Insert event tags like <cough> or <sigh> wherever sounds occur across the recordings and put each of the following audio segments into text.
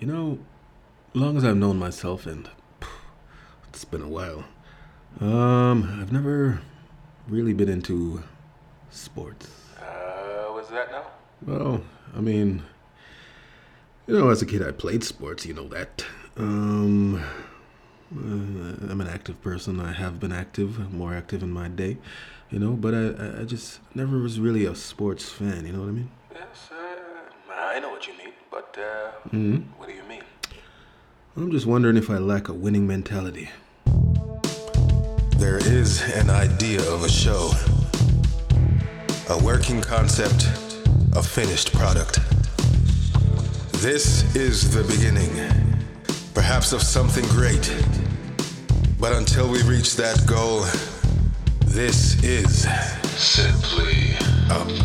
You know, long as I've known myself, and phew, it's been a while, um, I've never really been into sports. Uh, what's that now? Well, I mean, you know, as a kid, I played sports. You know that. Um, uh, I'm an active person. I have been active, more active in my day. You know, but I, I- I just never was really a sports fan. You know what I mean? Yes, uh, I know what you mean, but, uh, hmm what do you mean? I'm just wondering if I lack a winning mentality. There is an idea of a show, a working concept, a finished product. This is the beginning, perhaps of something great. But until we reach that goal, this is simply a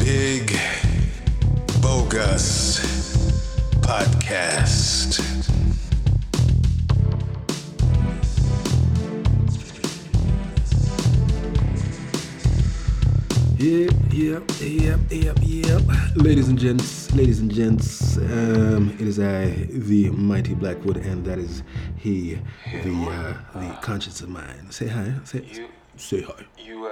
podcast. Yep, yep, yep, yep, yep. Ladies and gents, ladies and gents, um, it is I, the mighty Blackwood, and that is he, the uh, the conscience of mine. Say hi. Say You- say hi. You, uh,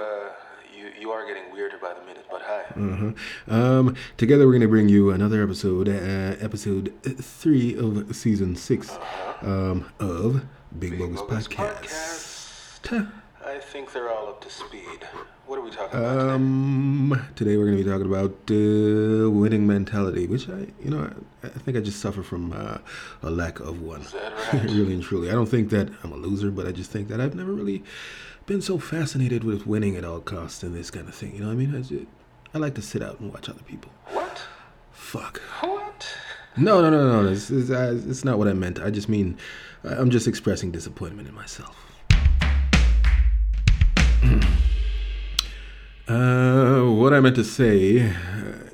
you, you are getting weirder by the minute, but hi. Uh-huh. Um, together we're gonna bring you another episode, uh, episode three of season 6 um, of Big, Bogus, Bogus Podcast. I think they're all up to speed. What are we talking about today? Um, today we're going to be talking about uh, winning mentality, which I, you know, I, I think I just suffer from uh, a lack of one. Is that <laughs> right? really and truly. I don't think that I'm a loser, but I just think that I've never really been so fascinated with winning at all costs and this kind of thing. You know what I mean? I, just, I like to sit out and watch other people. What? Fuck. What? No, no, no, no. It's, it's, it's not what I meant. I just mean I'm just expressing disappointment in myself. <clears throat> uh, what I meant to say,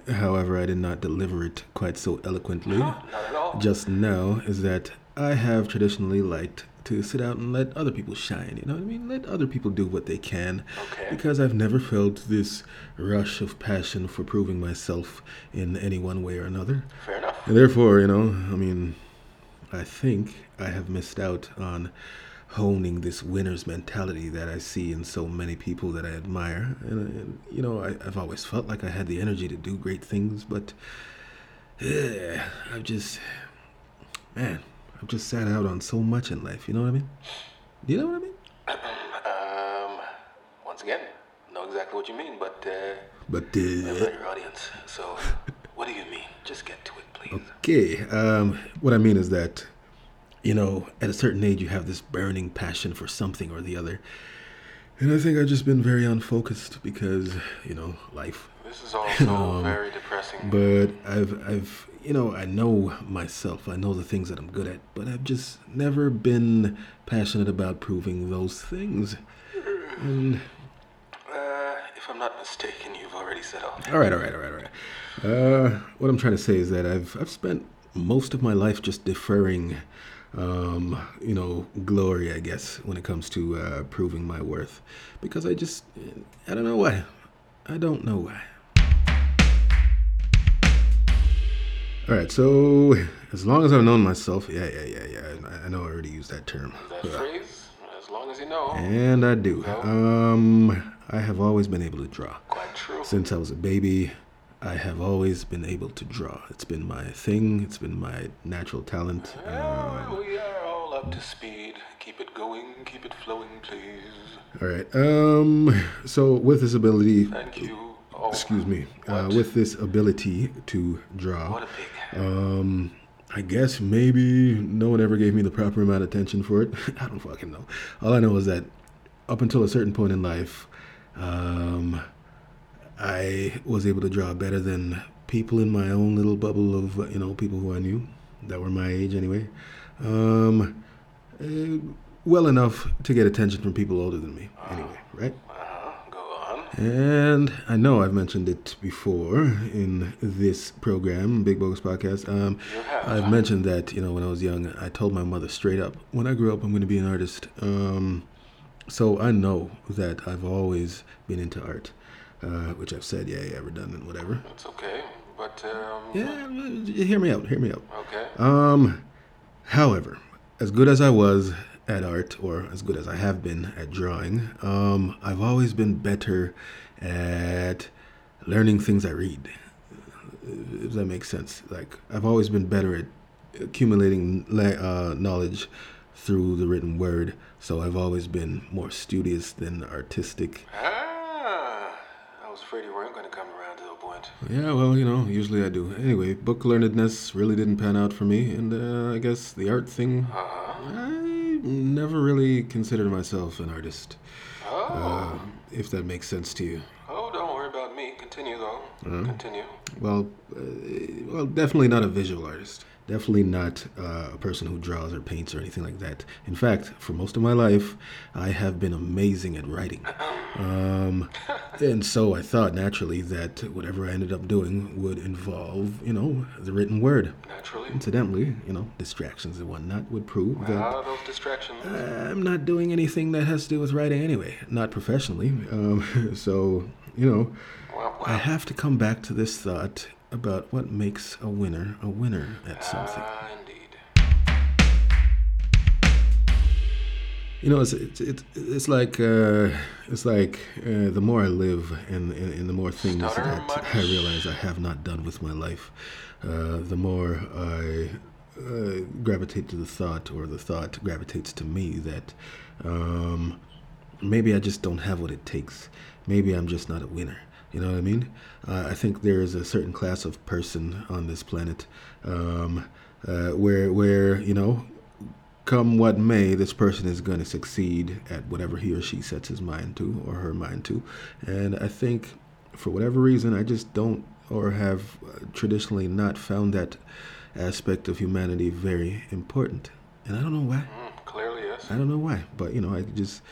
however, I did not deliver it quite so eloquently all. just now, is that I have traditionally liked to sit out and let other people shine. You know what I mean? Let other people do what they can. Okay. Because I've never felt this rush of passion for proving myself in any one way or another. Fair enough. And therefore, you know, I mean, I think I have missed out on honing this winner's mentality that I see in so many people that I admire. And, and you know, I, I've always felt like I had the energy to do great things, but yeah, I've just, man, I've just sat out on so much in life. You know what I mean? Do you know what I mean? Um, once again, know exactly what you mean, but, uh, But uh, your audience. So, <laughs> what do you mean? Just get to it, please. Okay. Um, what I mean is that, you know, at a certain age, you have this burning passion for something or the other. And I think I've just been very unfocused because, you know, life. This is also <laughs> Um, very depressing. But I've, I've, you know, I know myself. I know the things that I'm good at, but I've just never been passionate about proving those things. And Uh, if I'm not mistaken, you've already said all that. All right, all right, all right, all right. Uh, what I'm trying to say is that I've I've spent most of my life just deferring, um, you know, glory, I guess, when it comes to uh, proving my worth, because I just I don't know why. I don't know why. All right, so as long as I've known myself, yeah, yeah, yeah, yeah. I, know I already used that term. That Yeah. phrase, as long as you know, And I do. Um, I have always been able to draw. quite true. Since I was a baby, I have always been able to draw. It's been my thing. It's been my natural talent. Um, we are all up to speed. Keep it going, keep it flowing, please. all right. Um. So with this ability, Thank you. Oh, excuse me, uh, with this ability to draw. What a pig. Um, I guess maybe no one ever gave me the proper amount of attention for it. <laughs> I don't fucking know. All I know is that up until a certain point in life, um, I was able to draw better than people in my own little bubble of you know people who I knew that were my age anyway. Um, eh, well enough to get attention from people older than me anyway, right? And I know I've mentioned it before in this program, Big Bogus Podcast. Um, I've mentioned that you know when I was young, I told my mother straight up, when I grow up, I'm going to be an artist. Um, so I know that I've always been into art, uh, which I've said, yeah, yeah, redundant, whatever. It's okay, but, um... Yeah, hear me out, hear me out. Okay. Um, However, as good as I was at art, or as good as I have been at drawing, um, I've always been better at learning things I read. If that makes sense. Like, I've always been better at accumulating uh, knowledge through the written word, so I've always been more studious than artistic. Ah, I was afraid you weren't going to come around to the point. Yeah, well, you know, usually I do. Anyway, book learnedness really didn't pan out for me, and uh, I guess the art thing, Uh-huh. I never really considered myself an artist. Oh. Uh, if that makes sense to you. oh, don't worry about me. Continue, though. Continue. Well, uh, well, definitely not a visual artist. Definitely not uh, a person who draws or paints or anything like that. In fact, for most of my life, I have been amazing at writing. Um, and so I thought naturally that whatever I ended up doing would involve, you know, the written word. Naturally. Incidentally, you know, distractions and whatnot would prove that those distractions. I'm not doing anything that has to do with writing anyway, not professionally. Um, <laughs> so, you know, I have to come back to this thought about what makes a winner a winner at something. Indeed. You know, it's it's it's, it's like uh, it's like uh, the more I live and, and, and the more things Stutter that? I realize I have not done with my life, uh, the more I uh, gravitate to the thought, or the thought gravitates to me that um, maybe I just don't have what it takes. Maybe I'm just not a winner. You know what I mean? Uh, I think there is a certain class of person on this planet um, uh, where where you know come what may, this person is going to succeed at whatever he or she sets his mind to or her mind to. And I think for whatever reason, I just don't or have uh, traditionally not found that aspect of humanity very important. And I don't know why. Mm, clearly, yes. I don't know why, but you know, I just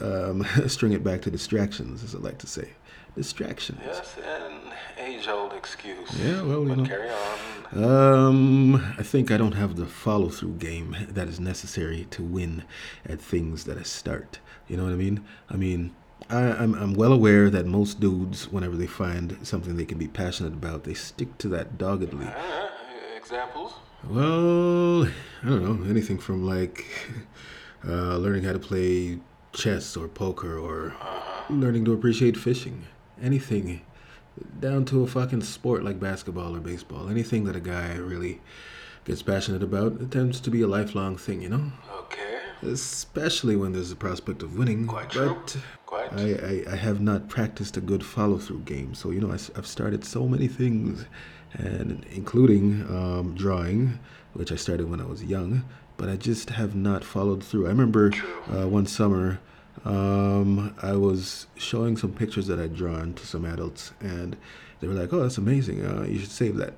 um, <laughs> string it back to distractions, as I like to say. Distractions. Yes, an age-old excuse. Yeah, well, you but know. Carry on. Um, I think I don't have the follow through game that is necessary to win at things that I start. You know what I mean? I mean, I, I'm, I'm well aware that most dudes, whenever they find something they can be passionate about, they stick to that doggedly. Uh, examples? Well, I don't know, anything from like uh, learning how to play chess or poker or learning to appreciate fishing. Anything down to a fucking sport like basketball or baseball. Anything that a guy really gets passionate about, it tends to be a lifelong thing, you know? Okay. Especially when there's a prospect of winning. Quite true. but Quite. I, I, I have not practiced a good follow through game. So, you know, I, have started so many things, and including um, drawing, which I started when I was young, but I just have not followed through. I remember uh, one summer um, I was showing some pictures that I'd drawn to some adults, and they were like, oh, that's amazing. Uh, you should save that.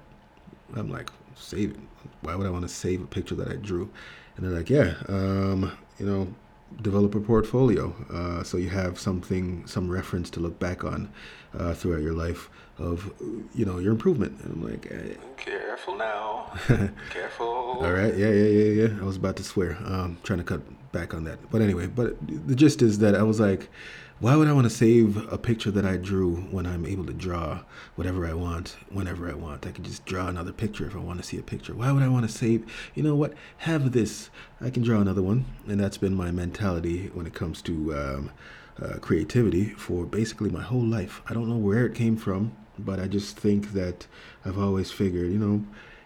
I'm like, save it? Why would I want to save a picture that I drew? And they're like, yeah, um, you know, develop a portfolio uh, so you have something, some reference to look back on uh, throughout your life of, you know, your improvement. And I'm like, eh, Careful now. <laughs> Careful. all right, yeah, yeah, yeah, yeah. I was about to swear. Um, trying to cut back on that, but anyway. But the gist is that I was like, why would I want to save a picture that I drew when I'm able to draw whatever I want, whenever I want? I can just draw another picture if I want to see a picture. Why would I want to save? You know what? Have this. I can draw another one, and that's been my mentality when it comes to um, uh, creativity for basically my whole life. I don't know where it came from, but I just think that I've always figured, you know,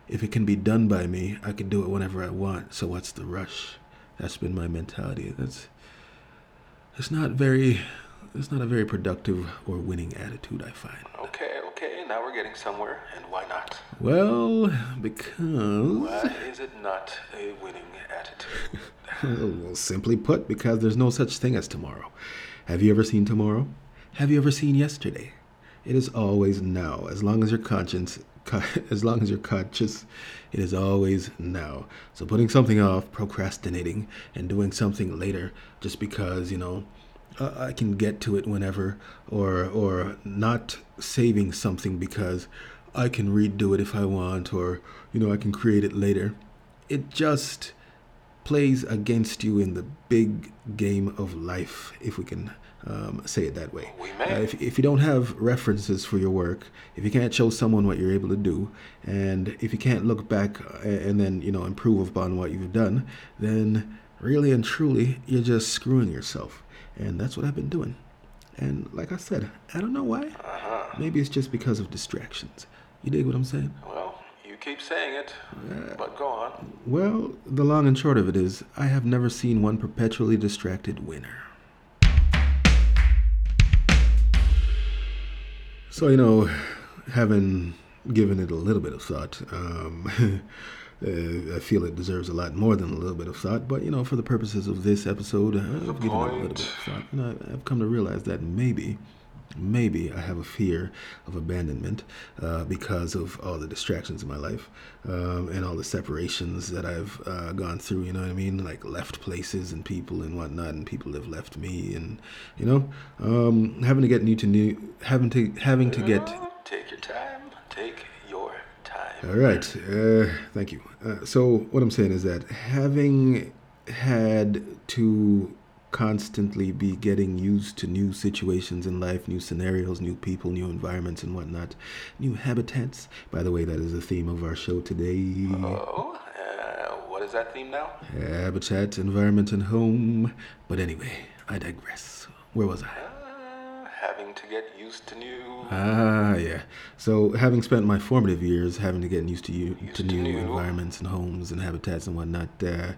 if it can be done by me, I can do it whenever I want. So what's the rush? That's been my mentality. That's it's not very it's not a very productive or winning attitude, I find. Okay, okay. Now we're getting somewhere, and why not? Well, because Why is it not a winning attitude? <laughs> well, simply put, because there's no such thing as tomorrow. Have you ever seen tomorrow? Have you ever seen yesterday? It is always now. As long as your conscience, <laughs> as long as you're conscious, it is always now. So putting something off, procrastinating, and doing something later just because you know uh, I can get to it whenever, or or not saving something because I can redo it if I want, or you know I can create it later. It just plays against you in the big game of life, if we can um, say it that way. We may. Uh, if, if you don't have references for your work, if you can't show someone what you're able to do, and if you can't look back uh, and then you know improve upon what you've done, then really and truly you're just screwing yourself. And that's what I've been doing. And like I said, I don't know why. Uh-huh. Maybe it's just because of distractions. You dig what I'm saying? Well, you keep saying it, but go on. Well, the long and short of it is, I have never seen one perpetually distracted winner. So, you know, having given it a little bit of thought, um, <laughs> uh, I feel it deserves a lot more than a little bit of thought. But, you know, for the purposes of this episode, I've given it a little bit of thought. You know, I've come to realize that maybe, maybe I have a fear of abandonment uh, because of all the distractions in my life um, and all the separations that I've uh, gone through. You know what I mean? Like left places and people and whatnot, and people have left me, and you know, um, having to get new to new, having to having to get. Take your time. Take your time. All right. Uh, thank you. Uh, so what I'm saying is that having had to constantly be getting used to new situations in life, new scenarios, new people, new environments, and whatnot, new habitats. By the way, that is the theme of our show today. Oh, uh, what is that theme now? Habitat, environment, and home. But anyway, I digress. Where was I? Uh, having to get used to new. Ah, yeah. So, having spent my formative years having to get used to you Used to to new, new. environments and homes and habitats and whatnot, uh,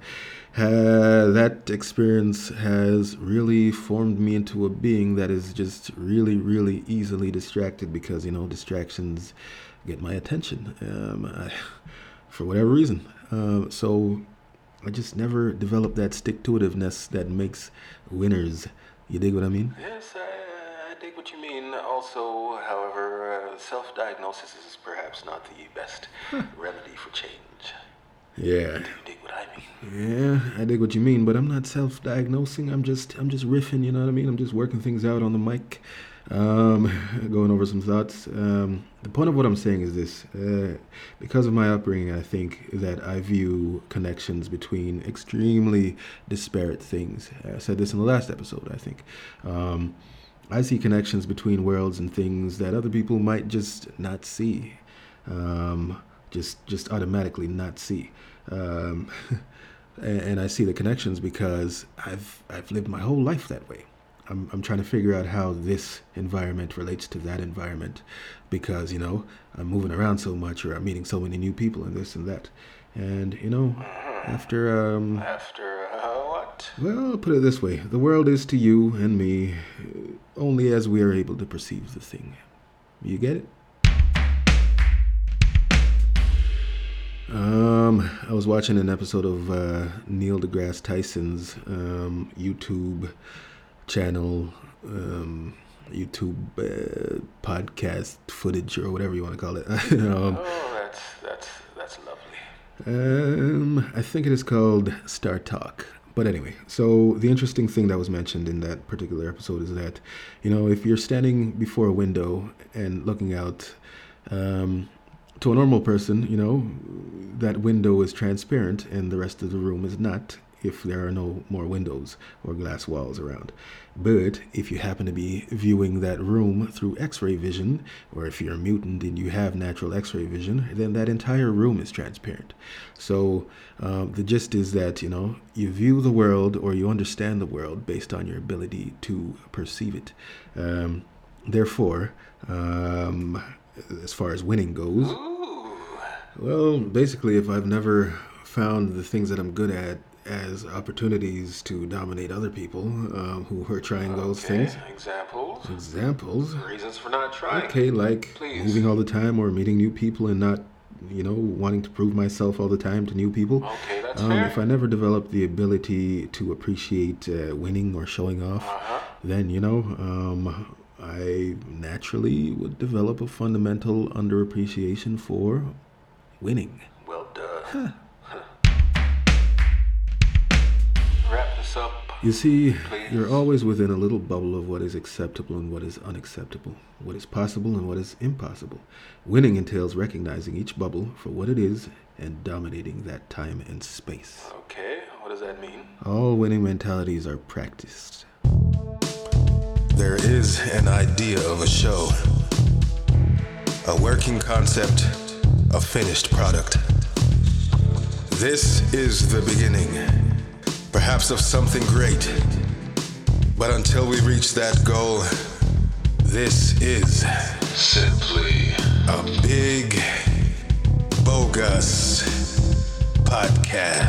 ha- that experience has really formed me into a being that is just really, really easily distracted because you know distractions get my attention um, I, for whatever reason. Um, so, I just never developed that stick-to-itiveness that makes winners. You dig what I mean? Yes, I, what you mean. Also, however, uh, self diagnosis is perhaps not the best remedy for change. Yeah. You dig what I mean? Yeah, I dig what you mean, but I'm not self-diagnosing. I'm just, I'm just riffing. You know what I mean? I'm just working things out on the mic, um, <laughs> going over some thoughts. Um, the point of what I'm saying is this: uh, because of my upbringing, I think that I view connections between extremely disparate things. I said this in the last episode. I think. Um, I see connections between worlds and things that other people might just not see, um, just just automatically not see, um, <laughs> and, I see the connections because I've I've lived my whole life that way. I'm I'm trying to figure out how this environment relates to that environment, because you know I'm moving around so much or I'm meeting so many new people and this and that, and you know after um, After what? well, put it this way the world is to you and me only as we are able to perceive the thing. You get it? Um, I was watching an episode of uh, Neil deGrasse Tyson's um, YouTube channel, um, YouTube uh, podcast footage, or whatever you want to call it. <laughs> um, Oh, that's that's that's lovely. um, I think it is called Star Talk. But anyway, so the interesting thing that was mentioned in that particular episode is that, you know, if you're standing before a window and looking out, um, to a normal person, you know, that window is transparent and the rest of the room is not if there are no more windows or glass walls around. But if you happen to be viewing that room through x ray vision, or if you're a mutant and you have natural x ray vision, then that entire room is transparent. So um, the gist is that, you know, you view the world or you understand the world based on your ability to perceive it. Um, therefore, um, as far as winning goes, well, basically, if I've never found the things that I'm good at as opportunities to dominate other people um, who are trying those things, Examples. examples, Reasons for not trying. okay, like Please. moving all the time or meeting new people and not, you know, wanting to prove myself all the time to new people. Okay, that's Um, fair. if I never developed the ability to appreciate uh, winning or showing off, Uh-huh. then you know um, I naturally would develop a fundamental underappreciation for winning. Well done. Wrap You see, Please. you're always within a little bubble of what is acceptable and what is unacceptable, what is possible and what is impossible. Winning entails recognizing each bubble for what it is and dominating that time and space. Okay, what does that mean? All winning mentalities are practiced. there is an idea of a show, a working concept, a finished product. This is the beginning, perhaps of something great. But until we reach that goal, this is simply a big, bogus podcast.